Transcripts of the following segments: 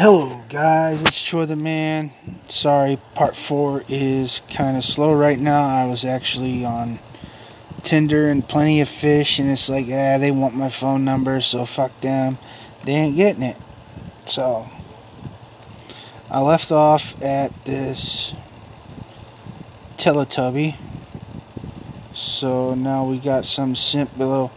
Hello, guys. It's Troy the Man. Sorry, part four is kind of slow right now. I was actually on Tinder and Plenty of Fish, and it's like, ah, they want my phone number, so fuck them. They ain't getting it. So, I left off at this Teletubby. So now we got some simp below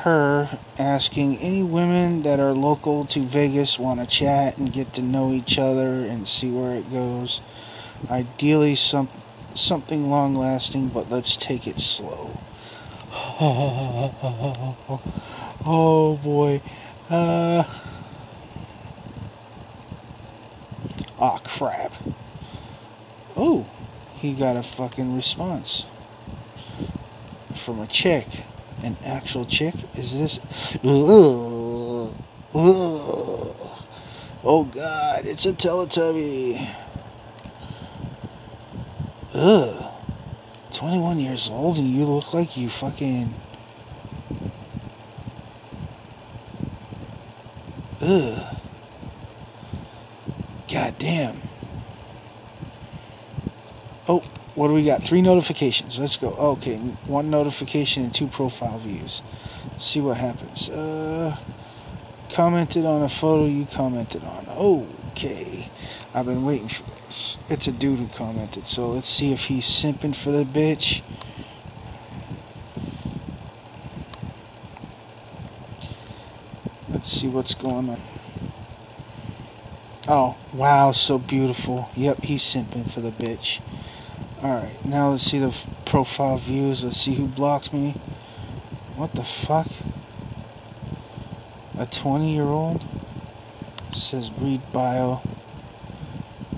her asking any women that are local to Vegas want to chat and get to know each other and see where it goes. Ideally, some something long lasting, but let's take it slow. Oh, boy. Uh. Oh crap. Oh, he got a fucking response from a chick an actual chick? Is this? Ugh. Ugh. Oh God! It's a Teletubby. Ugh. 21 years old and you look like you fucking. Ugh. God damn. Oh, what do we got? Three notifications. Let's go. Okay, one notification and two profile views. Let's see what happens. Uh, commented on a photo you commented on. Okay. I've been waiting for this. It's a dude who commented, so let's see if he's simping for the bitch. Let's see what's going on. Oh, wow, so beautiful. Yep, he's simping for the bitch. Alright, now let's see the profile views. Let's see who blocks me. What the fuck? A 20 year old? Says read bio.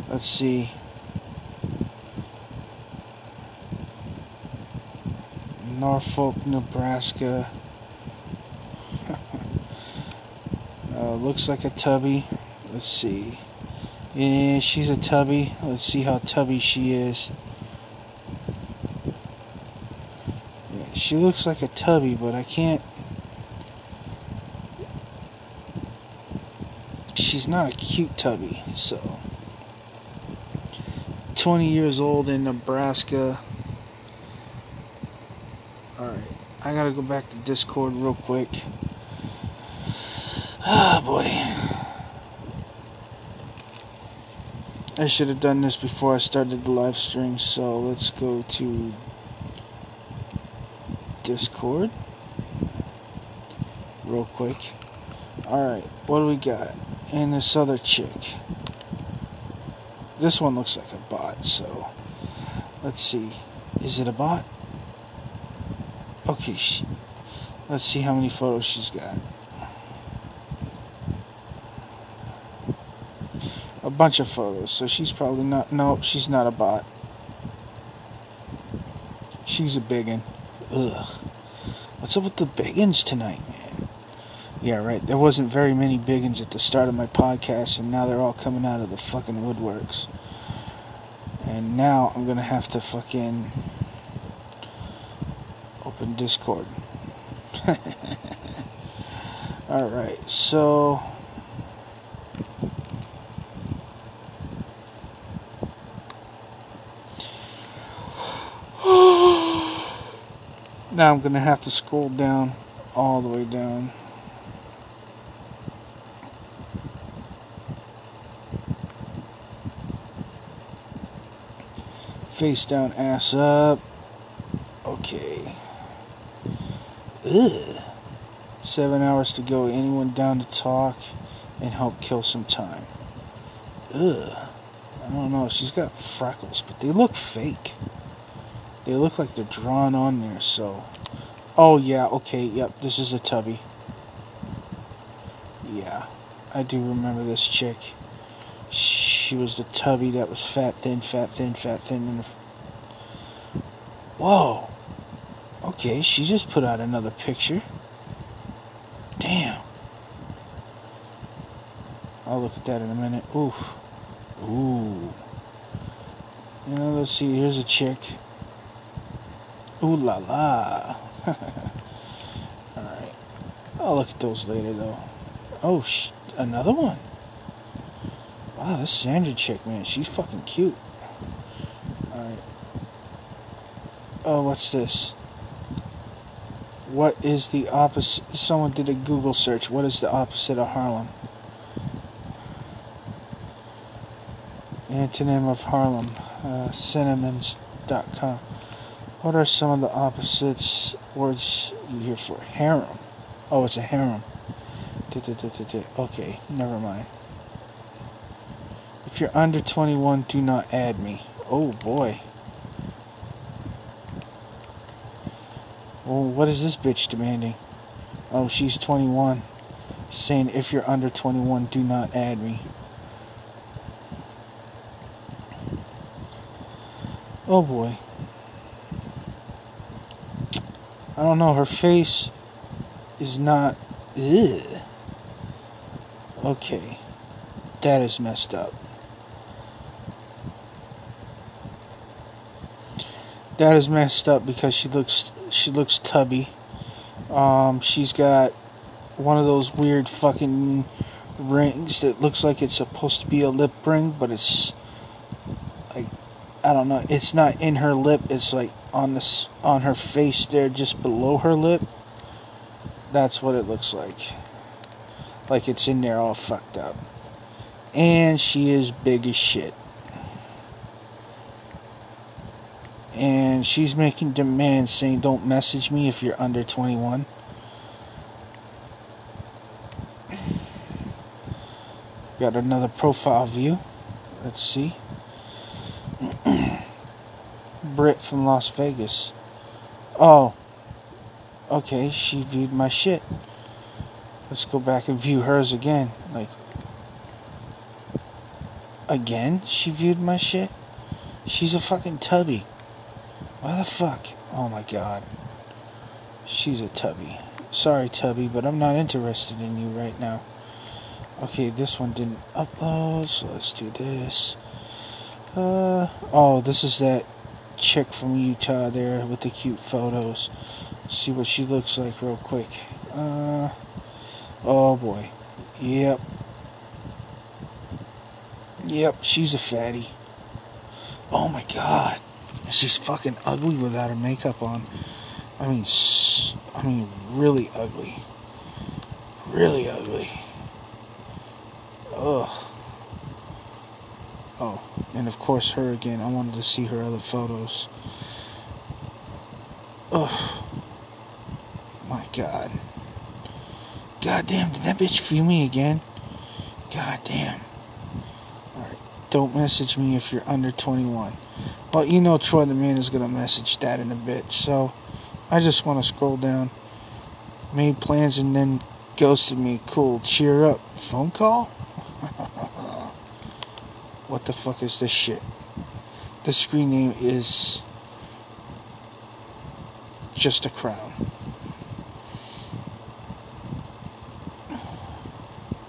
Let's see. Norfolk, Nebraska. uh, looks like a tubby. Let's see. Yeah, she's a tubby. Let's see how tubby she is. She looks like a tubby, but I can't. She's not a cute tubby, so. 20 years old in Nebraska. Alright, I gotta go back to Discord real quick. Ah, boy. I should have done this before I started the live stream, so let's go to Discord real quick. Alright, what do we got? And this other chick. This one looks like a bot, so let's see. Is it a bot? Okay, she, let's see how many photos she's got. A bunch of photos, so she's probably not. No, she's not a bot. She's a biggin. Ugh. What's up with the biggins tonight, man? Yeah, right. There wasn't very many biggins at the start of my podcast, and now they're all coming out of the fucking woodworks. And now I'm gonna have to fucking open Discord. Alright, so Now I'm going to have to scroll down all the way down. Face down, ass up. Okay. Ugh. Seven hours to go. Anyone down to talk and help kill some time? Ugh. I don't know. She's got freckles, but they look fake. They look like they're drawn on there, so... Oh, yeah, okay, yep, this is a tubby. Yeah, I do remember this chick. She was the tubby that was fat, thin, fat, thin, fat, thin, and... Whoa! Okay, she just put out another picture. Damn. I'll look at that in a minute. Oof. Ooh. You know, let's see, here's a chick. Ooh la la. Alright. I'll look at those later though. Oh, sh- another one. Wow, this Sandra chick, man, she's fucking cute. Alright. Oh, what's this? What is the opposite? Someone did a Google search. What is the opposite of Harlem? Antonym of Harlem. Uh, synonyms.com. What are some of the opposites words you hear for harem? Oh, it's a harem. Okay, never mind. If you're under 21, do not add me. Oh boy. Well, what is this bitch demanding? Oh, she's 21. Saying if you're under 21, do not add me. Oh boy. I don't know, her face is not. Ugh. Okay. That is messed up. That is messed up because she looks she looks tubby. Um, she's got one of those weird fucking rings that looks like it's supposed to be a lip ring, but it's I don't know. It's not in her lip. It's like on this on her face there, just below her lip. That's what it looks like. Like it's in there all fucked up. And she is big as shit. and she's making demands saying don't message me if you're under 21 got another profile view let's see Brit from Las Vegas oh okay she viewed my shit let's go back and view hers again like again she viewed my shit she's a fucking tubby why the fuck? Oh my god. She's a tubby. Sorry, Tubby, but I'm not interested in you right now. Okay, this one didn't upload, so let's do this. Uh, oh, this is that chick from Utah there with the cute photos. Let's see what she looks like real quick. Uh, oh boy. Yep. Yep, she's a fatty. Oh my god. She's fucking ugly without her makeup on. I mean, I mean, really ugly. Really ugly. Ugh. Oh, and of course her again. I wanted to see her other photos. Ugh. My God. God damn, did that bitch feel me again? God damn. Alright, don't message me if you're under 21. Well, you know Troy the Man is to message that in a bit. So I just want to scroll down. Made plans and then ghosted me. Cool. Cheer up. Phone call? What the fuck is this shit? The screen name is just a crown.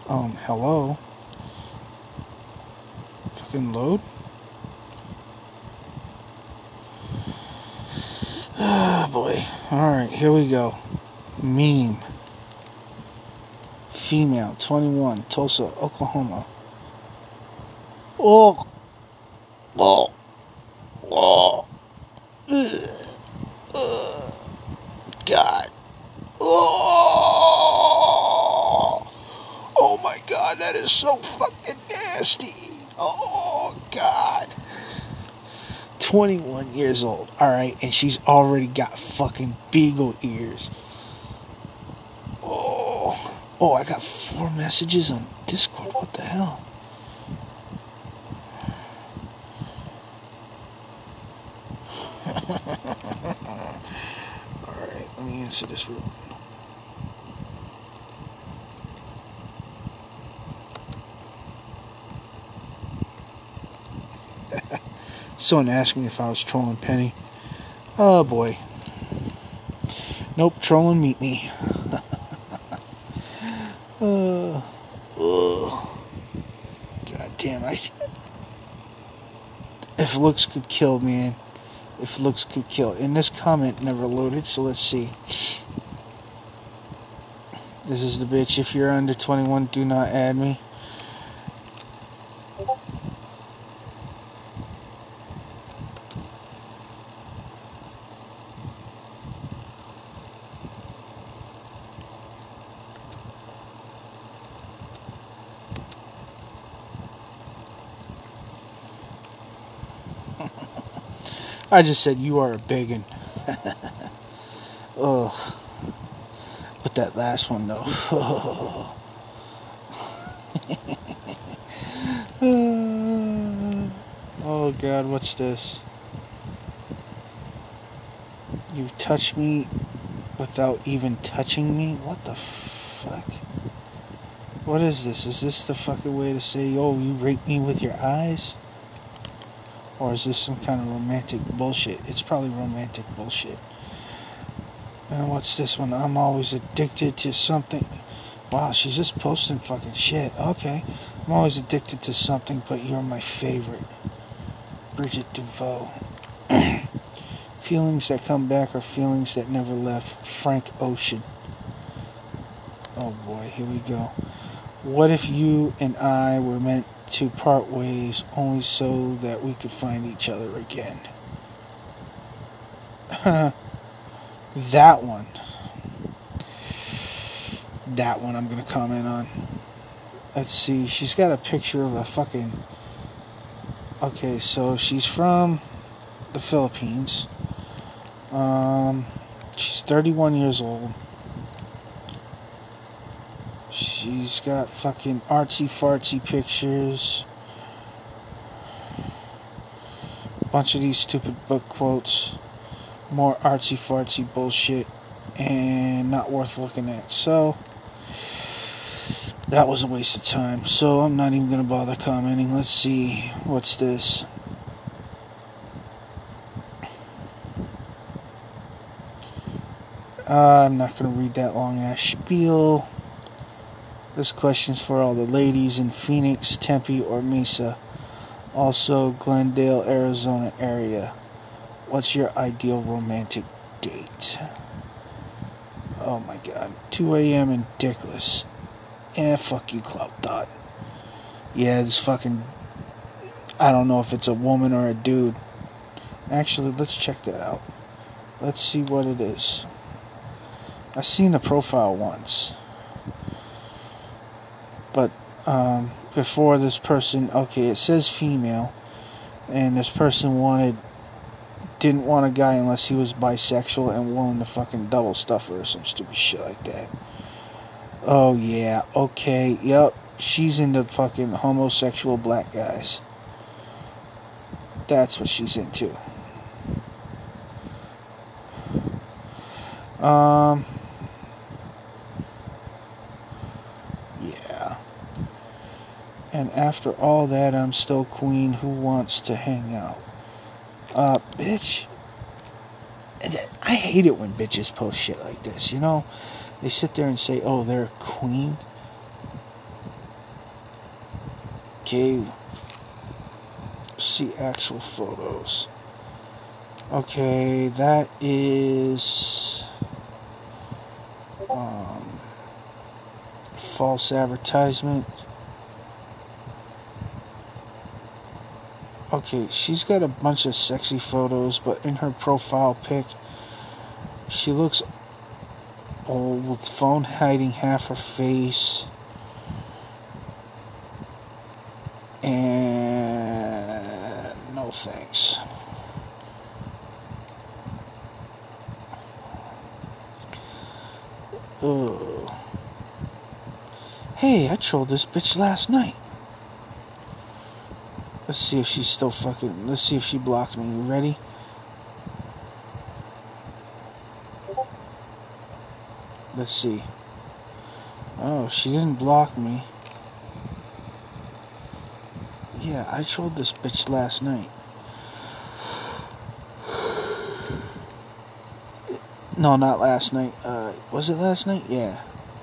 Um, hello? Fucking load? Oh boy. Alright, here we go. Meme. Female, 21, Tulsa, Oklahoma. Oh. Oh. Oh. God. Oh. Oh my god, that is so fucking nasty. Oh god. 21 years old, alright, and she's already got fucking beagle ears. Oh, oh, I got four messages on Discord. What the hell? Answer this real Someone asked me if I was trolling Penny. Oh boy. Nope, trolling meet me. uh. God damn, I. If looks could kill, man. If looks could kill. And this comment never loaded, so let's see. This is the bitch. If you're under 21, do not add me. I just said you are a biggin. Ugh. But that last one though. oh god, what's this? You've touched me without even touching me? What the fuck? What is this? Is this the fucking way to say, oh, you raped me with your eyes? Or is this some kind of romantic bullshit? It's probably romantic bullshit. And what's this one? I'm always addicted to something. Wow, she's just posting fucking shit. Okay. I'm always addicted to something, but you're my favorite. Bridgett Devoue. feelings that come back are feelings that never left. Frank Ocean. Oh boy, here we go. What if you and I were meant to part ways only so that we could find each other again? that one. That one I'm going to comment on. Let's see. She's got a picture of a fucking. Okay, so she's from the Philippines. Um, she's 31 years old. She's got fucking artsy fartsy pictures. A bunch of these stupid book quotes. More artsy fartsy bullshit. And not worth looking at. So, that was a waste of time. So, I'm not even to bother commenting. Let's see. What's this? Uh, I'm not to read that long ass spiel. This question's for all the ladies in Phoenix, Tempe, or Mesa. Also, Glendale, Arizona area. What's your ideal romantic date? Oh my god. 2 a.m. in Dickless. Eh, fuck you, Cloud Dot. Yeah, this fucking. I don't know if it's a woman or a dude. Actually, let's check that out. Let's see what it is. I've seen the profile once but um, before this person, okay, it says female, and this person wanted didn't want a guy unless he was bisexual and willing to fucking double stuff her or some stupid shit like that. Oh yeah, okay, yep, she's into fucking homosexual black guys. That's what she's into. Um. And after all that, I'm still queen who wants to hang out. Uh, bitch. I hate it when bitches post shit like this, you know? They sit there and say, oh, they're a queen. Okay. See actual photos. Okay, that is. Um, false advertisement. Okay, she's got a bunch of sexy photos, but in her profile pic, she looks old with phone hiding half her face. And no thanks. Oh. Hey, I trolled this bitch last night. Let's see if she's still fucking. Let's see if she blocked me. You ready? Let's see. Oh, she didn't block me. Yeah, I trolled this bitch last night. No, not last night. Uh, was it last night? Yeah.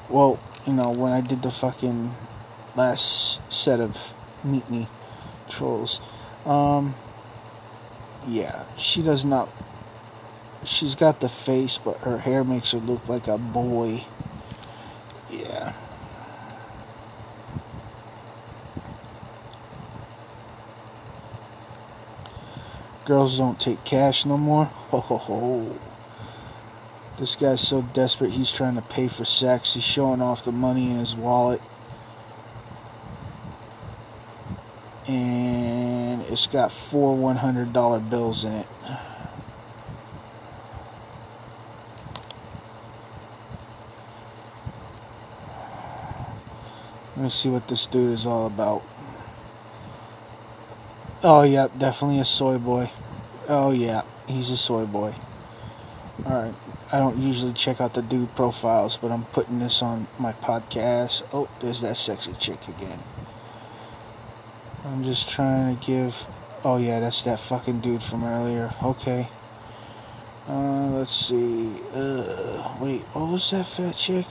Well, you know, when I did the fucking last set of Meet Me trolls. Um, yeah, she does not. She's got the face, but her hair makes her look like a boy. Yeah. Girls don't take cash no more. Ho ho ho. This guy's so desperate he's trying to pay for sex. He's showing off the money in his wallet. and it's got four $100 bills in it. Let's see what this dude is all about. Oh, yep, yeah, definitely a soy boy. Oh, yeah, he's a soy boy. Alright, I don't usually check out the dude profiles, but I'm putting this on my podcast. Oh, there's that sexy chick again. I'm just trying to give. Oh, yeah, that's that fucking dude from earlier. Okay. Uh, let's see. Uh, wait, what was that fat chick?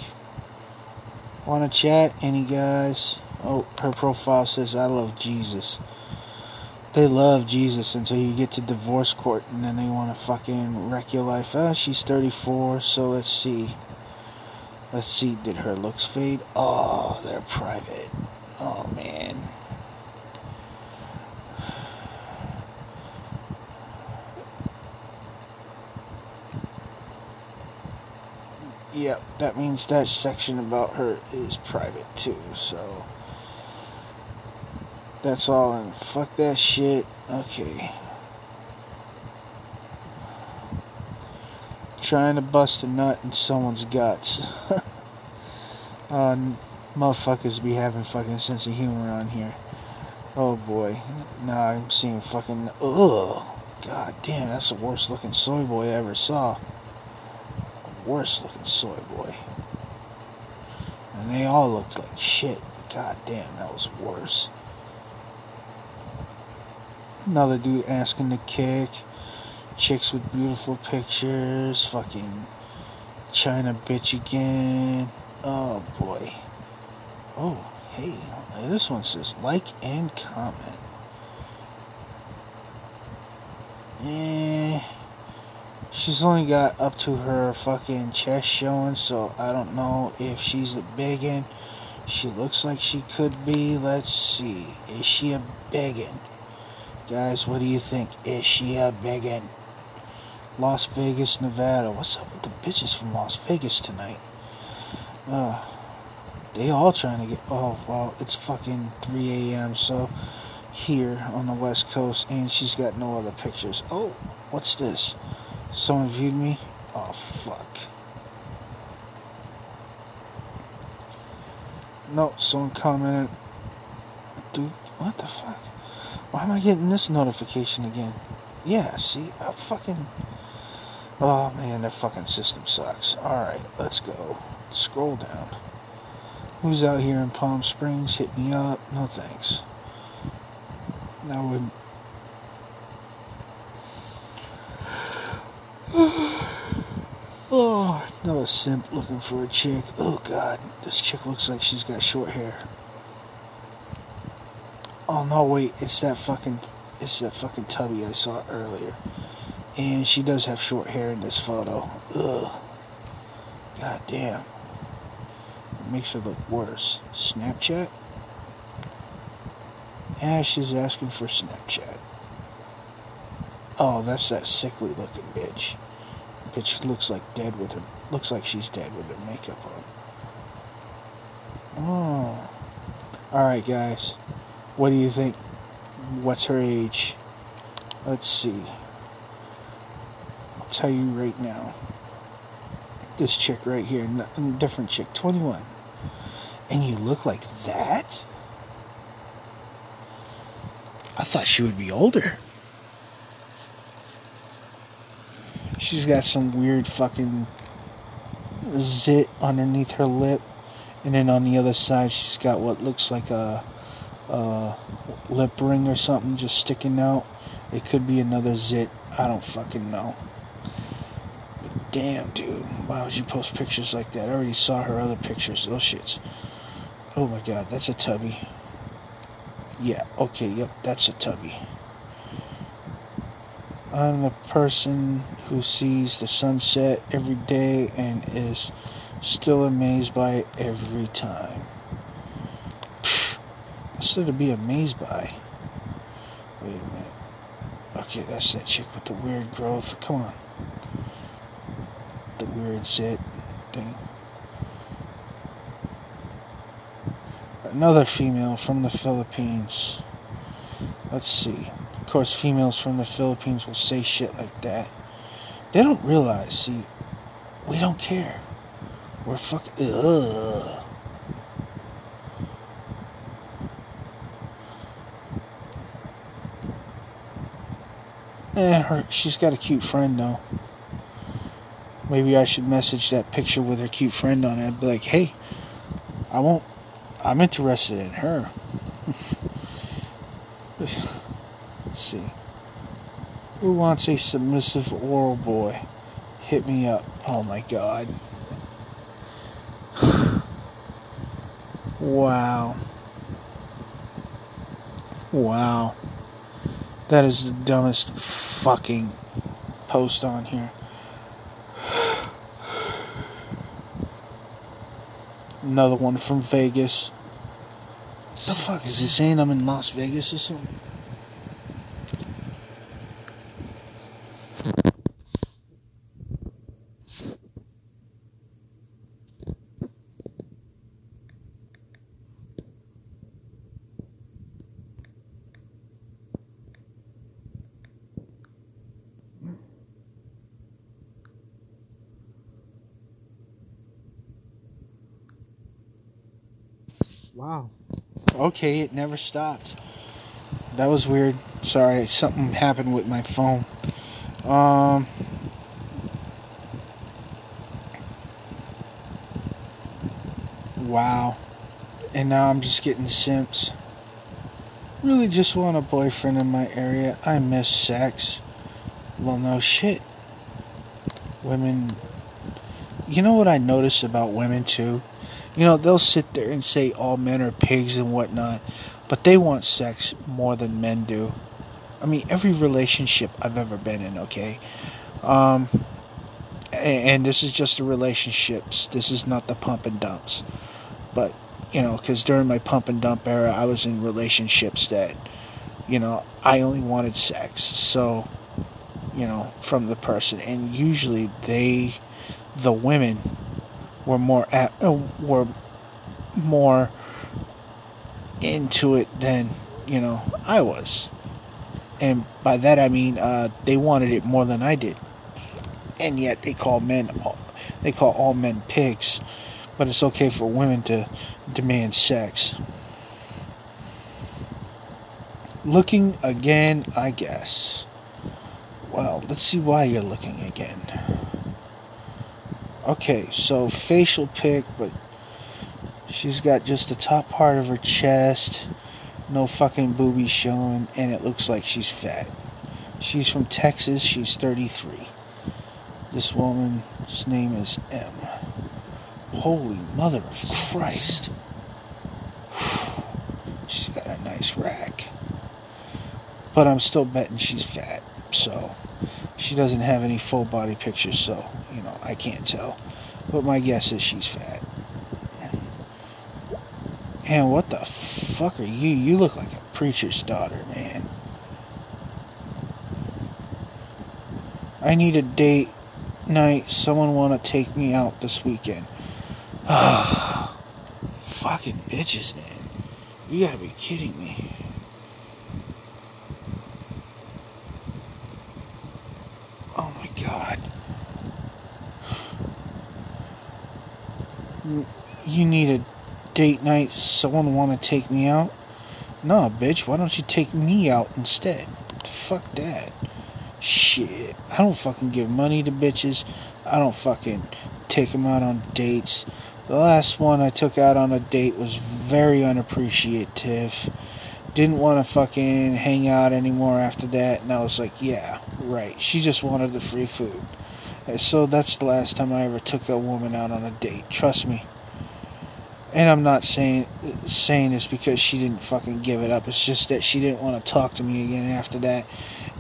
Want to chat? Any guys? Oh, her profile says, I love Jesus. They love Jesus until you get to divorce court and then they want to fucking wreck your life. Ah, she's 34, so let's see. Let's see, did her looks fade? Oh, they're private. Oh, man. Yep, that means that section about her is private too, so that's all and fuck that shit. Okay. Trying to bust a nut in someone's guts. uh, motherfuckers be having fucking sense of humor on here. Oh boy. Now I'm seeing fucking. Ugh. God damn, that's the worst looking soy boy I ever saw worst looking soy boy. And they all looked like shit. God damn, that was worse. Another dude asking to kick. Chicks with beautiful pictures. Fucking China bitch again. Oh boy. Oh, hey. This one says like and comment. Eh. She's only got up to her fucking chest showing, so I don't know if she's a biggin. She looks like she could be. Let's see. Is she a biggin? Guys, what do you think? Is she a biggin? Las Vegas, Nevada. What's up with the bitches from Las Vegas tonight? Uh, they all trying to get. Oh, well, it's fucking 3 a.m., so here on the West Coast, and she's got no other pictures. Oh, what's this? Someone viewed me? Oh, fuck. No, someone commented. Dude, what the fuck? Why am I getting this notification again? Yeah, see? I fucking. Oh man, that fucking system sucks. Alright, let's go. Scroll down. Who's out here in Palm Springs? Hit me up. No thanks. Now we're oh, another simp looking for a chick. Oh god, this chick looks like she's got short hair. Oh no, wait, it's that fucking, it's that fucking tubby I saw earlier. And she does have short hair in this photo. Ugh. God damn. It makes her look worse. Snapchat? Ash is asking for Snapchat. Oh, that's that sickly looking bitch. Bitch looks like dead with her. Looks like she's dead with her makeup on. Hmm. Oh. Alright, guys. What do you think? What's her age? Let's see. I'll tell you right now. This chick right here, different chick, 21. And you look like that? I thought she would be older. She's got some weird fucking zit underneath her lip, and then on the other side, she's got what looks like a, a lip ring or something just sticking out. It could be another zit. I don't fucking know. But damn, dude. Why would you post pictures like that? I already saw her other pictures. Those shits. Oh my god, that's a tubby. Yeah, okay, yep, that's a tubby. I'm the person who sees the sunset every day and is still amazed by it every time. What's there to be amazed by? Wait a minute. Okay, that's that chick with the weird growth. Come on. The weird zit thing. Another female from the Philippines. Let's see Of course, females from the Philippines will say shit like that. They don't realize, see, we don't care. We're fucking. Ugh. Eh, her, she's got a cute friend though. Maybe I should message that picture with her cute friend on it. I'd be like, hey, I won't. I'm interested in her. Who wants a submissive oral boy? Hit me up. Oh my god. wow. Wow. That is the dumbest fucking post on here. Another one from Vegas. The fuck is it saying I'm in Las Vegas or something? Wow. Okay, it never stopped. That was weird. Sorry, something happened with my phone. Um. Wow. And now I'm just getting simps. Really just want a boyfriend in my area. I miss sex. Well, no shit. Women. You know what I notice about women too? You know, they'll sit there and say all men are pigs and whatnot, but they want sex more than men do. I mean, every relationship I've ever been in, okay? Um, and, and this is just the relationships. This is not the pump and dumps. But, you know, because during my pump and dump era, I was in relationships that, you know, I only wanted sex. So, you know, from the person. And usually they, the women, were more at, uh, were more into it than you know I was, and by that I mean uh, they wanted it more than I did, and yet they call men they call all men pigs, but it's okay for women to demand sex. Looking again, I guess. Well, let's see why you're looking again. Okay, so facial pic, but she's got just the top part of her chest, no fucking boobies showing, and it looks like she's fat. She's from Texas, she's 33. This woman's name is M. Holy mother of Christ. She's got a nice rack. But I'm still betting she's fat, so she doesn't have any full body pictures, so, you know, I can't tell. But my guess is she's fat. And what the fuck are you? You look like a preacher's daughter, man. I need a date night. Someone want to take me out this weekend. Ah, fucking bitches, man. You gotta be kidding me. You need a date night, someone want to take me out? No, bitch, why don't you take me out instead? Fuck that. Shit. I don't fucking give money to bitches. I don't fucking take them out on dates. The last one I took out on a date was very unappreciative. Didn't want to fucking hang out anymore after that, and I was like, yeah, right. She just wanted the free food. So that's the last time I ever took a woman out on a date. Trust me. And I'm not saying saying this because she didn't fucking give it up. It's just that she didn't want to talk to me again after that.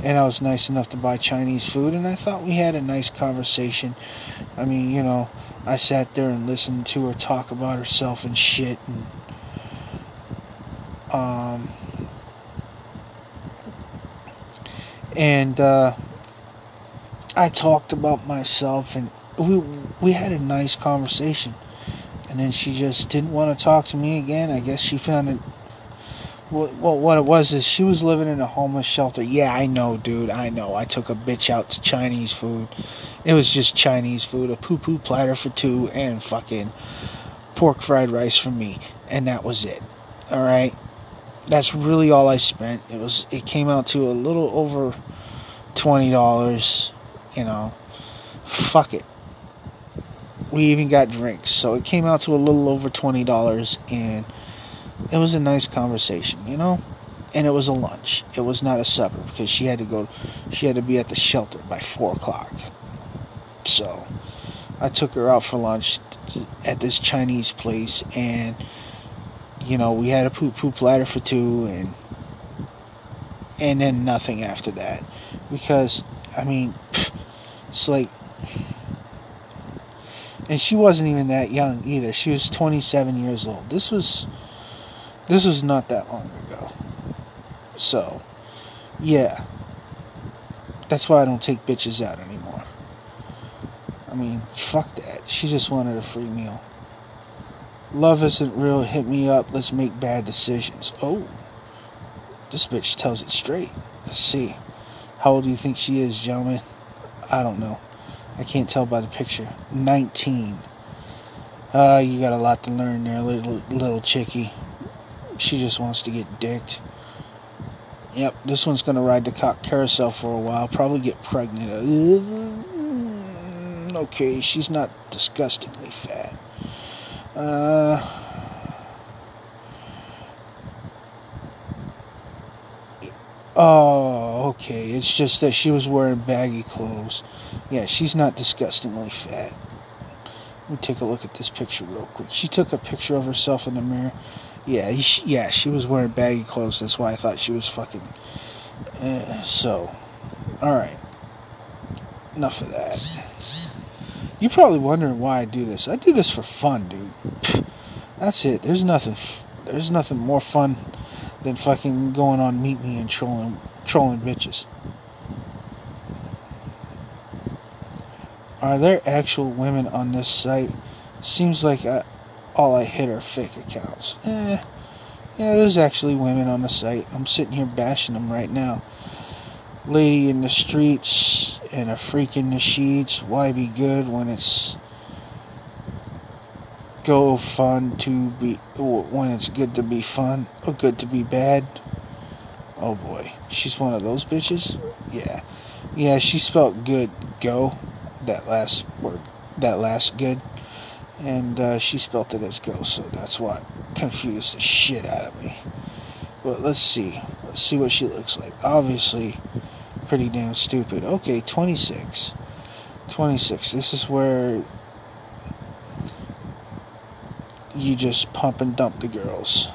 And I was nice enough to buy Chinese food, and I thought we had a nice conversation. I mean, you know, I sat there and listened to her talk about herself and shit, and um, and uh, I talked about myself, and we we had a nice conversation and then she just didn't want to talk to me again. I guess she found it. Well, what it was is she was living in a homeless shelter. Yeah, I know, dude. I know. I took a bitch out to Chinese food. It was just Chinese food, a poo poo platter for two, and fucking pork fried rice for me, and that was it. All right, that's really all I spent. It was. It came out to a little over $20, you know. Fuck it. We even got drinks. So it came out to a little over $20 and it was a nice conversation, you know? And it was a lunch. It was not a supper because she had to go, she had to be at the shelter by 4 o'clock. So I took her out for lunch at this Chinese place and, you know, we had a poop poop ladder for two and, and then nothing after that. Because, I mean, it's like, and she wasn't even that young either. She was 27 years old. This was this was not that long ago. So, yeah. That's why I don't take bitches out anymore. I mean, fuck that. She just wanted a free meal. Love isn't real. Hit me up. Let's make bad decisions. Oh, this bitch tells it straight. Let's see. How old do you think she is, gentlemen? I don't know. I can't tell by the picture. 19. Uh, you got a lot to learn there, little little chickie. She just wants to get dicked. Yep, this one's gonna ride the cock carousel for a while. Probably get pregnant. Uh, okay, she's not disgustingly fat. Uh. Oh, okay. It's just that she was wearing baggy clothes. Yeah, she's not disgustingly fat. Let me take a look at this picture real quick. She took a picture of herself in the mirror. Yeah, he, yeah, she was wearing baggy clothes. That's why I thought she was fucking. Uh, so, all right. Enough of that. You're probably wondering why I do this. I do this for fun, dude. That's it. There's nothing. There's nothing more fun than fucking going on Meet Me and trolling, trolling bitches. Are there actual women on this site? Seems like I, all I hit are fake accounts. Eh, yeah, there's actually women on the site. I'm sitting here bashing them right now. Lady in the streets and a freak in the sheets. Why be good when it's go fun to be when it's good to be fun or good to be bad? Oh boy, she's one of those bitches. Yeah, yeah, she spelled good. Go, that last word, that last good and uh, she spelt it as go, so that's what confused the shit out of me. But let's see. Let's see what she looks like. Obviously, pretty damn stupid. Okay, 26. 26. This is where you just pump and dump the girls.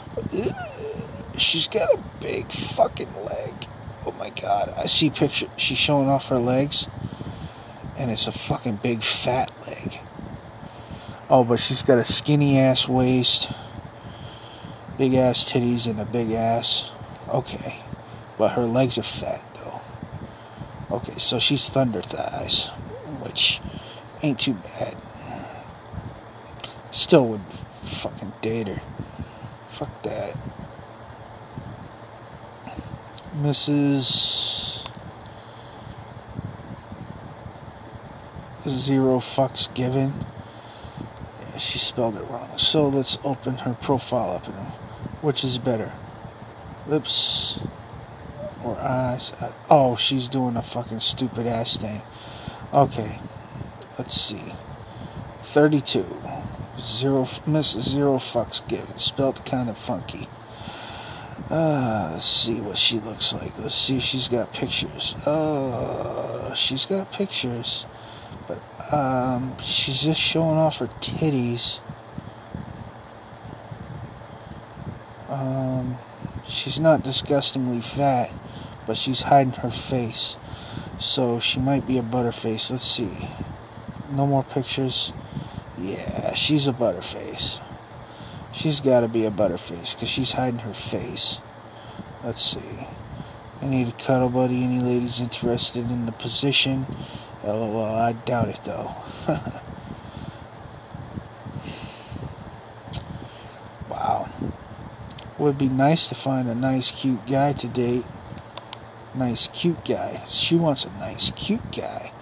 She's got a big fucking leg. Oh my god. I see picture. She's showing off her legs. And it's a fucking big fat leg. Oh, but she's got a skinny ass waist, big ass titties, and a big ass. Okay. But her legs are fat, though. Okay, so she's thunder thighs, which ain't too bad. Still would fucking date her. Fuck that. Mrs. Zero fucks given she spelled it wrong. So let's open her profile up. Which is better? Lips or eyes? Uh, oh, she's doing a fucking stupid ass thing. Okay. Let's see. 32. Zero, Miss Zero Fucks Given. Spelled kind of funky. Uh, let's see what she looks like. Let's see if she's got pictures. Uh, she's got pictures. But um, she's just showing off her titties. Um, she's not disgustingly fat, but she's hiding her face. So she might be a butterface. Let's see. No more pictures. Yeah, she's a butterface. She's got to be a butterface because she's hiding her face. Let's see. I need a cuddle buddy. Any ladies interested in the position? LOL, I doubt it though. wow. Would be nice to find a nice, cute guy to date. Nice, cute guy. She wants a nice, cute guy.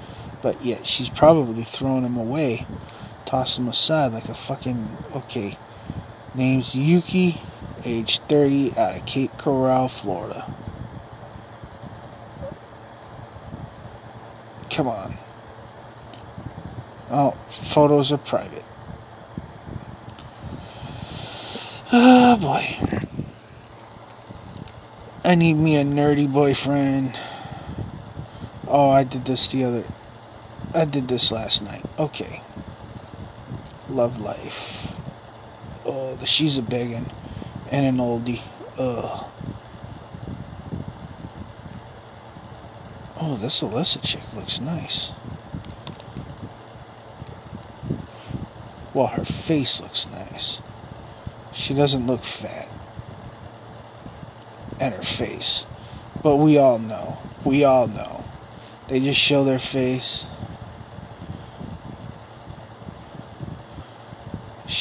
But yet, she's probably throwing him away. Toss him aside like a fucking. Okay. Name's Yuki, age 30, out of Cape Coral, Florida. Come on. Oh, photos are private. Oh boy. I need me a nerdy boyfriend. Oh, I did this the other. I did this last night. Okay. Love life. Uh, oh, the she's a biggin and an oldie. Ugh. Oh, this Alyssa chick looks nice. Well, her face looks nice. She doesn't look fat. And her face. But we all know. We all know. They just show their face.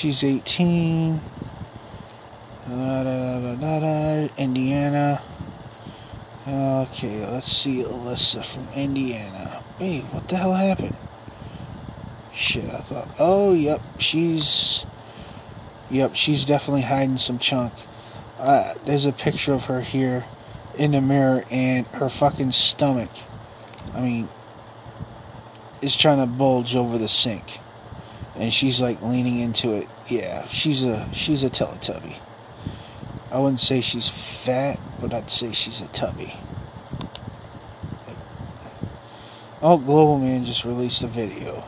She's 18. Da, da, da, Indiana. Okay, let's see Alyssa from Indiana. Wait, what the hell happened? Shit, I thought. Oh, yep, she's. Yep, she's definitely hiding some chunk. Uh, there's a picture of her here in the mirror, and her fucking stomach. I mean, is trying to bulge over the sink, and she's like leaning into it. Yeah, she's a she's a Teletubby. I wouldn't say she's fat, but I'd say she's a tubby. Oh, Global Man just released a video.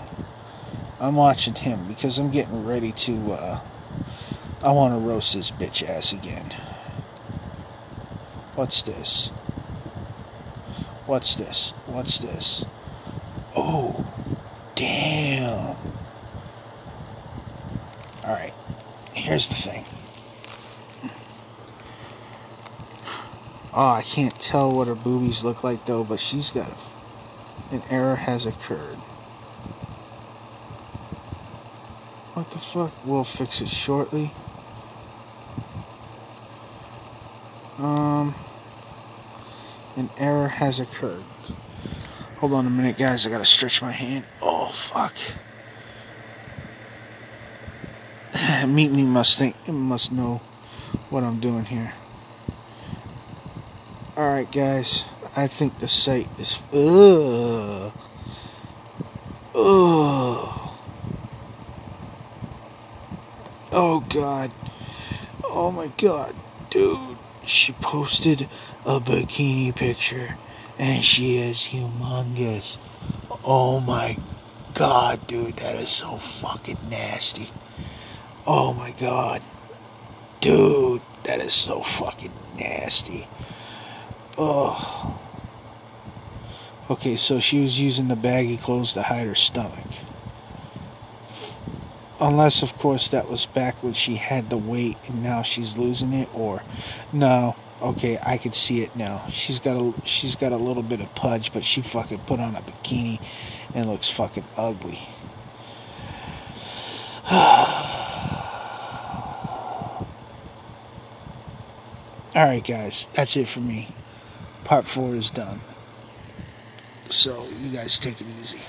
I'm watching him because I'm getting ready to, uh, I want to roast this bitch ass again. What's this? What's this? What's this? Oh, damn. Alright, here's the thing. Oh, I can't tell what her boobies look like though, but she's got a, an error has occurred. What the fuck? We'll fix it shortly. Um, an error has occurred. Hold on a minute, guys. I gotta stretch my hand. Oh fuck. Meet me must think must know what I'm doing here. Alright, guys. I think the site is. Ugh. Ugh. Oh, God. Oh, my God. Dude. She posted a bikini picture. And she is humongous. Oh, my God, dude. That is so fucking nasty. Oh, my God. Dude. That is so fucking nasty. Oh. Okay, so she was using the baggy clothes to hide her stomach. Unless, of course, that was back when she had the weight and now she's losing it, or no. Okay, I can see it now. She's got a she's got a little bit of pudge, but she fucking put on a bikini and looks fucking ugly. All right, guys, that's it for me part four is done. So you guys take it easy.